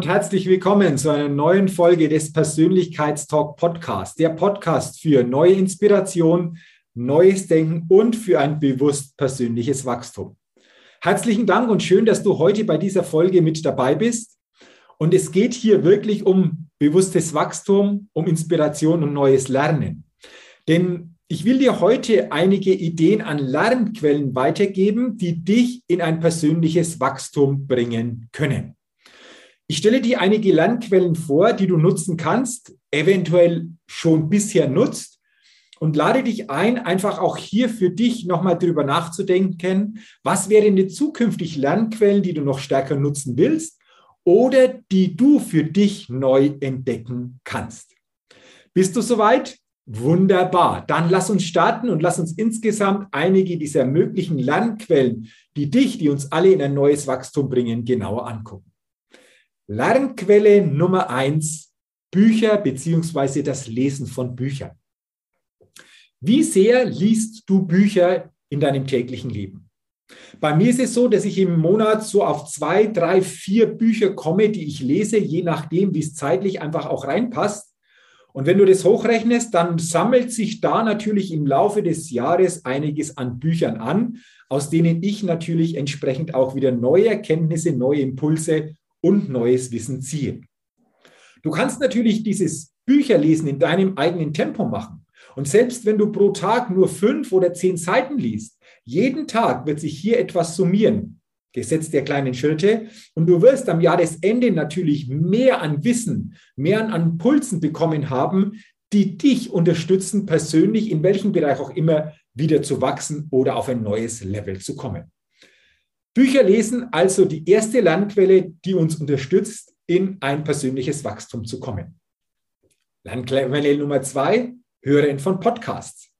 Und herzlich willkommen zu einer neuen Folge des Persönlichkeitstalk Podcasts. Der Podcast für neue Inspiration, neues Denken und für ein bewusst persönliches Wachstum. Herzlichen Dank und schön, dass du heute bei dieser Folge mit dabei bist. Und es geht hier wirklich um bewusstes Wachstum, um Inspiration und neues Lernen. Denn ich will dir heute einige Ideen an Lernquellen weitergeben, die dich in ein persönliches Wachstum bringen können. Ich stelle dir einige Lernquellen vor, die du nutzen kannst, eventuell schon bisher nutzt und lade dich ein, einfach auch hier für dich nochmal drüber nachzudenken, was wären denn zukünftig Lernquellen, die du noch stärker nutzen willst oder die du für dich neu entdecken kannst. Bist du soweit? Wunderbar. Dann lass uns starten und lass uns insgesamt einige dieser möglichen Lernquellen, die dich, die uns alle in ein neues Wachstum bringen, genauer angucken. Lernquelle Nummer eins, Bücher beziehungsweise das Lesen von Büchern. Wie sehr liest du Bücher in deinem täglichen Leben? Bei mir ist es so, dass ich im Monat so auf zwei, drei, vier Bücher komme, die ich lese, je nachdem, wie es zeitlich einfach auch reinpasst. Und wenn du das hochrechnest, dann sammelt sich da natürlich im Laufe des Jahres einiges an Büchern an, aus denen ich natürlich entsprechend auch wieder neue Erkenntnisse, neue Impulse und neues Wissen ziehe. Du kannst natürlich dieses Bücherlesen in deinem eigenen Tempo machen. Und selbst wenn du pro Tag nur fünf oder zehn Seiten liest, jeden Tag wird sich hier etwas summieren, Gesetz der kleinen Schritte. Und du wirst am Jahresende natürlich mehr an Wissen, mehr an Impulsen bekommen haben, die dich unterstützen, persönlich in welchem Bereich auch immer wieder zu wachsen oder auf ein neues Level zu kommen. Bücher lesen also die erste Lernquelle, die uns unterstützt, in ein persönliches Wachstum zu kommen. Lernquelle Nummer zwei, Hören von Podcasts.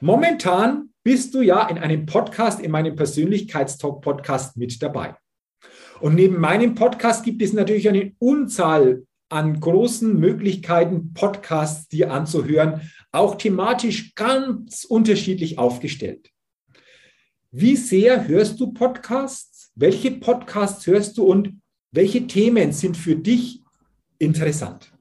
Momentan bist du ja in einem Podcast, in meinem Persönlichkeitstalk-Podcast mit dabei. Und neben meinem Podcast gibt es natürlich eine Unzahl an großen Möglichkeiten, Podcasts dir anzuhören, auch thematisch ganz unterschiedlich aufgestellt. Wie sehr hörst du Podcasts? Welche Podcasts hörst du und welche Themen sind für dich interessant?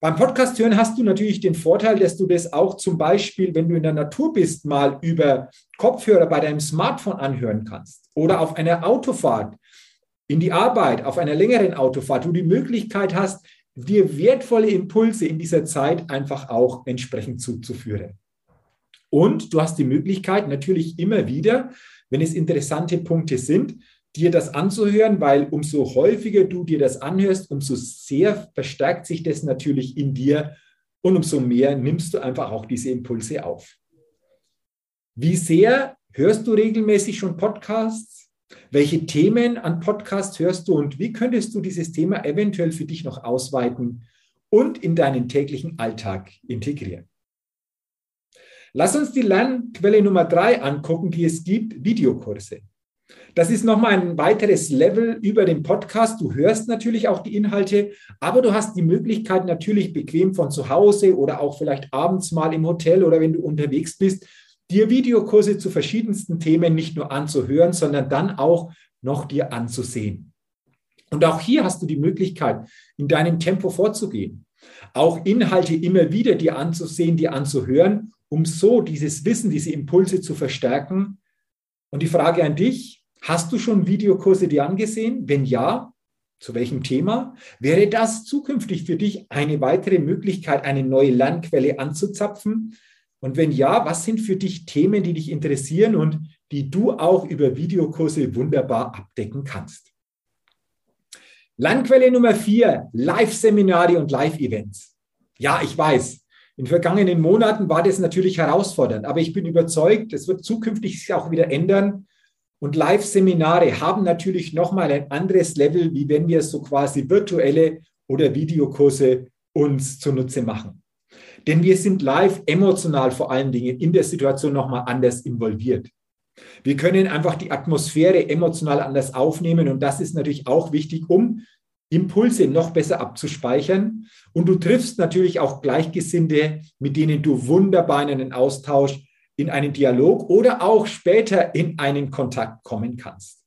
Beim Podcast hören hast du natürlich den Vorteil, dass du das auch zum Beispiel, wenn du in der Natur bist, mal über Kopfhörer bei deinem Smartphone anhören kannst oder auf einer Autofahrt in die Arbeit, auf einer längeren Autofahrt, du die Möglichkeit hast, dir wertvolle Impulse in dieser Zeit einfach auch entsprechend zuzuführen. Und du hast die Möglichkeit natürlich immer wieder, wenn es interessante Punkte sind, dir das anzuhören, weil umso häufiger du dir das anhörst, umso sehr verstärkt sich das natürlich in dir und umso mehr nimmst du einfach auch diese Impulse auf. Wie sehr hörst du regelmäßig schon Podcasts? Welche Themen an Podcasts hörst du und wie könntest du dieses Thema eventuell für dich noch ausweiten und in deinen täglichen Alltag integrieren? Lass uns die Lernquelle Nummer drei angucken, die es gibt, Videokurse. Das ist nochmal ein weiteres Level über den Podcast. Du hörst natürlich auch die Inhalte, aber du hast die Möglichkeit natürlich bequem von zu Hause oder auch vielleicht abends mal im Hotel oder wenn du unterwegs bist, dir Videokurse zu verschiedensten Themen nicht nur anzuhören, sondern dann auch noch dir anzusehen. Und auch hier hast du die Möglichkeit, in deinem Tempo vorzugehen. Auch Inhalte immer wieder dir anzusehen, dir anzuhören um so dieses Wissen, diese Impulse zu verstärken. Und die Frage an dich, hast du schon Videokurse dir angesehen? Wenn ja, Zu welchem Thema? Wäre das zukünftig für dich eine weitere Möglichkeit, eine neue Lernquelle anzuzapfen? Und wenn ja, was sind für dich Themen, die dich interessieren und die du auch über Videokurse wunderbar abdecken kannst? Lernquelle Nummer vier, Live-Seminare und Live-Events. Ja, ich weiß, in vergangenen Monaten war das natürlich herausfordernd, aber ich bin überzeugt, es wird zukünftig sich auch wieder ändern. Und Live-Seminare haben natürlich nochmal ein anderes Level, wie wenn wir so quasi virtuelle oder Videokurse uns zunutze machen. Denn wir sind live emotional vor allen Dingen in der Situation nochmal anders involviert. Wir können einfach die Atmosphäre emotional anders aufnehmen und das ist natürlich auch wichtig, um Impulse noch besser abzuspeichern. Und du triffst natürlich auch Gleichgesinnte, mit denen du wunderbar in einen Austausch, in einen Dialog oder auch später in einen Kontakt kommen kannst.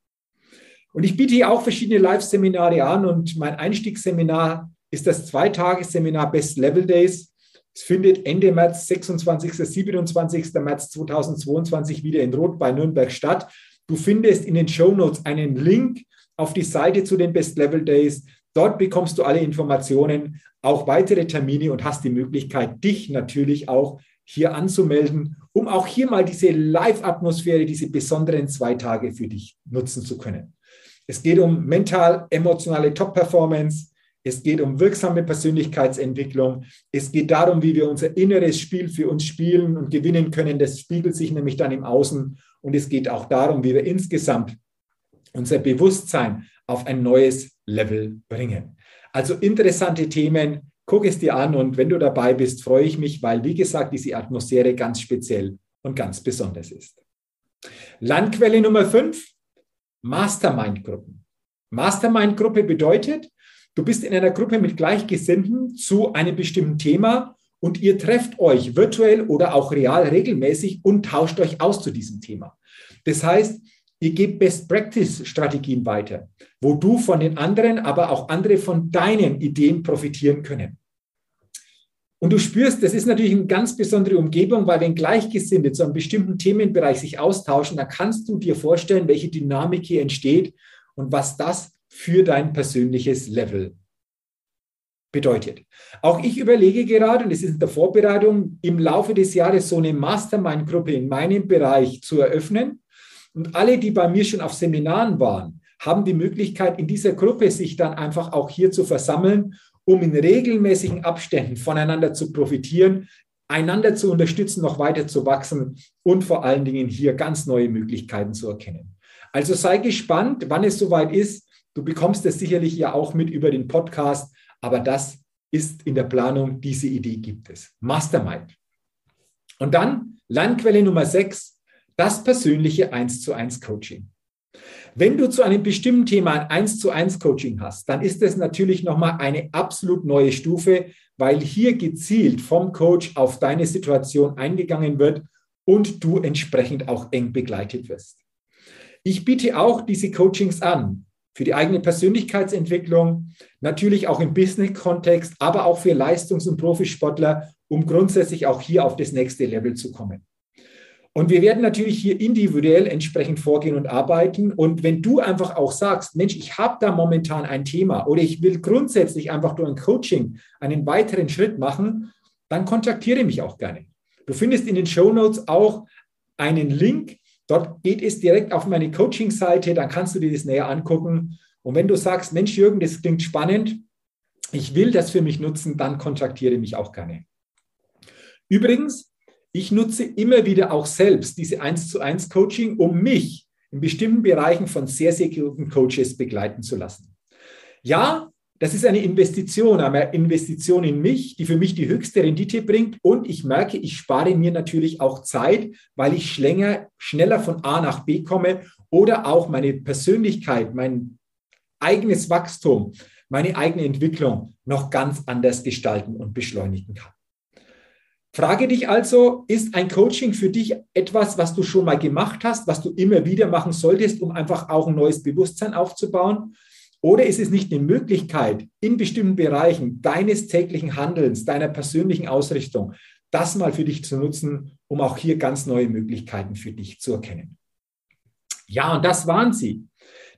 Und ich biete hier auch verschiedene Live-Seminare an und mein Einstiegsseminar ist das Zweitagesseminar Best Level Days. Es findet Ende März, 26. 27. März 2022 wieder in Rot bei Nürnberg statt. Du findest in den Show Notes einen Link auf die Seite zu den Best Level Days. Dort bekommst du alle Informationen, auch weitere Termine und hast die Möglichkeit, dich natürlich auch hier anzumelden, um auch hier mal diese Live-Atmosphäre, diese besonderen zwei Tage für dich nutzen zu können. Es geht um mental-emotionale Top-Performance. Es geht um wirksame Persönlichkeitsentwicklung. Es geht darum, wie wir unser inneres Spiel für uns spielen und gewinnen können. Das spiegelt sich nämlich dann im Außen. Und es geht auch darum, wie wir insgesamt unser Bewusstsein auf ein neues Level bringen. Also interessante Themen. Guck es dir an und wenn du dabei bist, freue ich mich, weil, wie gesagt, diese Atmosphäre ganz speziell und ganz besonders ist. Landquelle Nummer fünf, Mastermind-Gruppen. Mastermind-Gruppe bedeutet, Du bist in einer Gruppe mit Gleichgesinnten zu einem bestimmten Thema und ihr trefft euch virtuell oder auch real regelmäßig und tauscht euch aus zu diesem Thema. Das heißt, ihr gebt Best-Practice-Strategien weiter, wo du von den anderen, aber auch andere von deinen Ideen profitieren können. Und du spürst, das ist natürlich eine ganz besondere Umgebung, weil wenn Gleichgesinnte zu einem bestimmten Themenbereich sich austauschen, dann kannst du dir vorstellen, welche Dynamik hier entsteht und was das für dein persönliches Level bedeutet. Auch ich überlege gerade, und es ist in der Vorbereitung, im Laufe des Jahres so eine Mastermind-Gruppe in meinem Bereich zu eröffnen. Und alle, die bei mir schon auf Seminaren waren, haben die Möglichkeit, in dieser Gruppe sich dann einfach auch hier zu versammeln, um in regelmäßigen Abständen voneinander zu profitieren, einander zu unterstützen, noch weiter zu wachsen und vor allen Dingen hier ganz neue Möglichkeiten zu erkennen. Also sei gespannt, wann es soweit ist. Du bekommst es sicherlich ja auch mit über den Podcast, aber das ist in der Planung, diese Idee gibt es. Mastermind. Und dann Lernquelle Nummer 6, das persönliche 1 zu 1 Coaching. Wenn du zu einem bestimmten Thema ein 1 zu 1 Coaching hast, dann ist es natürlich nochmal eine absolut neue Stufe, weil hier gezielt vom Coach auf deine Situation eingegangen wird und du entsprechend auch eng begleitet wirst. Ich biete auch diese Coachings an für die eigene Persönlichkeitsentwicklung, natürlich auch im Business-Kontext, aber auch für Leistungs- und Profisportler, um grundsätzlich auch hier auf das nächste Level zu kommen. Und wir werden natürlich hier individuell entsprechend vorgehen und arbeiten. Und wenn du einfach auch sagst, Mensch, ich habe da momentan ein Thema oder ich will grundsätzlich einfach durch ein Coaching einen weiteren Schritt machen, dann kontaktiere mich auch gerne. Du findest in den Show Notes auch einen Link Dort geht es direkt auf meine Coaching-Seite, dann kannst du dir das näher angucken. Und wenn du sagst, Mensch, Jürgen, das klingt spannend, ich will das für mich nutzen, dann kontaktiere mich auch gerne. Übrigens, ich nutze immer wieder auch selbst diese 1 zu 1 Coaching, um mich in bestimmten Bereichen von sehr, sehr guten Coaches begleiten zu lassen. Ja, das ist eine Investition, eine Investition in mich, die für mich die höchste Rendite bringt. Und ich merke, ich spare mir natürlich auch Zeit, weil ich schlänger, schneller von A nach B komme oder auch meine Persönlichkeit, mein eigenes Wachstum, meine eigene Entwicklung noch ganz anders gestalten und beschleunigen kann. Frage dich also, ist ein Coaching für dich etwas, was du schon mal gemacht hast, was du immer wieder machen solltest, um einfach auch ein neues Bewusstsein aufzubauen? Oder ist es nicht eine Möglichkeit, in bestimmten Bereichen deines täglichen Handelns, deiner persönlichen Ausrichtung, das mal für dich zu nutzen, um auch hier ganz neue Möglichkeiten für dich zu erkennen? Ja, und das waren sie.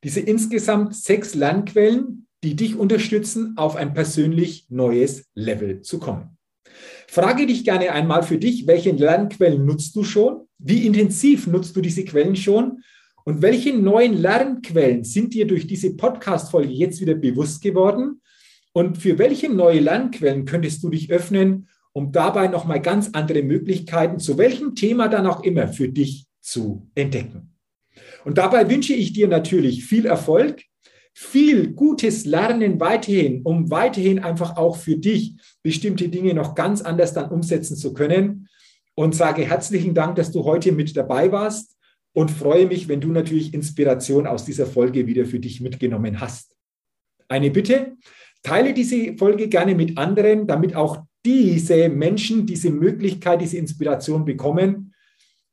Diese insgesamt sechs Lernquellen, die dich unterstützen, auf ein persönlich neues Level zu kommen. Frage dich gerne einmal für dich, welche Lernquellen nutzt du schon? Wie intensiv nutzt du diese Quellen schon? Und welche neuen Lernquellen sind dir durch diese Podcast-Folge jetzt wieder bewusst geworden? Und für welche neue Lernquellen könntest du dich öffnen, um dabei nochmal ganz andere Möglichkeiten zu welchem Thema dann auch immer für dich zu entdecken? Und dabei wünsche ich dir natürlich viel Erfolg, viel gutes Lernen weiterhin, um weiterhin einfach auch für dich bestimmte Dinge noch ganz anders dann umsetzen zu können. Und sage herzlichen Dank, dass du heute mit dabei warst und freue mich, wenn du natürlich Inspiration aus dieser Folge wieder für dich mitgenommen hast. Eine Bitte, teile diese Folge gerne mit anderen, damit auch diese Menschen diese Möglichkeit, diese Inspiration bekommen.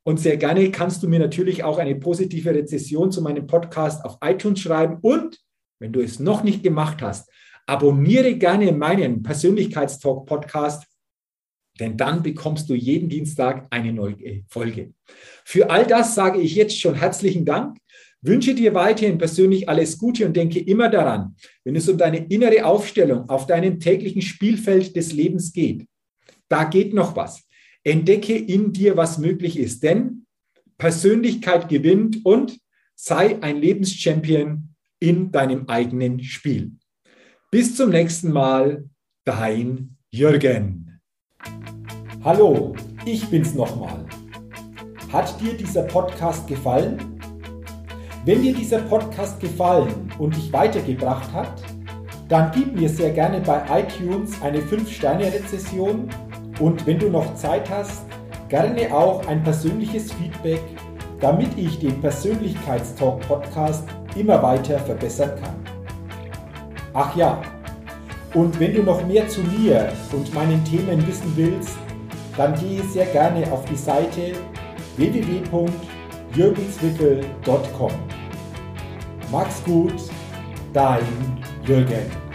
Und sehr gerne kannst du mir natürlich auch eine positive Rezession zu meinem Podcast auf iTunes schreiben. Und wenn du es noch nicht gemacht hast, abonniere gerne meinen Persönlichkeitstalk-Podcast denn dann bekommst du jeden Dienstag eine neue Folge. Für all das sage ich jetzt schon herzlichen Dank, wünsche dir weiterhin persönlich alles Gute und denke immer daran, wenn es um deine innere Aufstellung auf deinem täglichen Spielfeld des Lebens geht, da geht noch was. Entdecke in dir, was möglich ist, denn Persönlichkeit gewinnt und sei ein Lebenschampion in deinem eigenen Spiel. Bis zum nächsten Mal, dein Jürgen. Hallo, ich bin's nochmal. Hat dir dieser Podcast gefallen? Wenn dir dieser Podcast gefallen und dich weitergebracht hat, dann gib mir sehr gerne bei iTunes eine 5-Sterne-Rezession und wenn du noch Zeit hast, gerne auch ein persönliches Feedback, damit ich den Persönlichkeitstalk Podcast immer weiter verbessern kann. Ach ja, und wenn du noch mehr zu mir und meinen Themen wissen willst, dann gehe sehr gerne auf die Seite www.jürgenswickel.com. Mach's gut, dein Jürgen.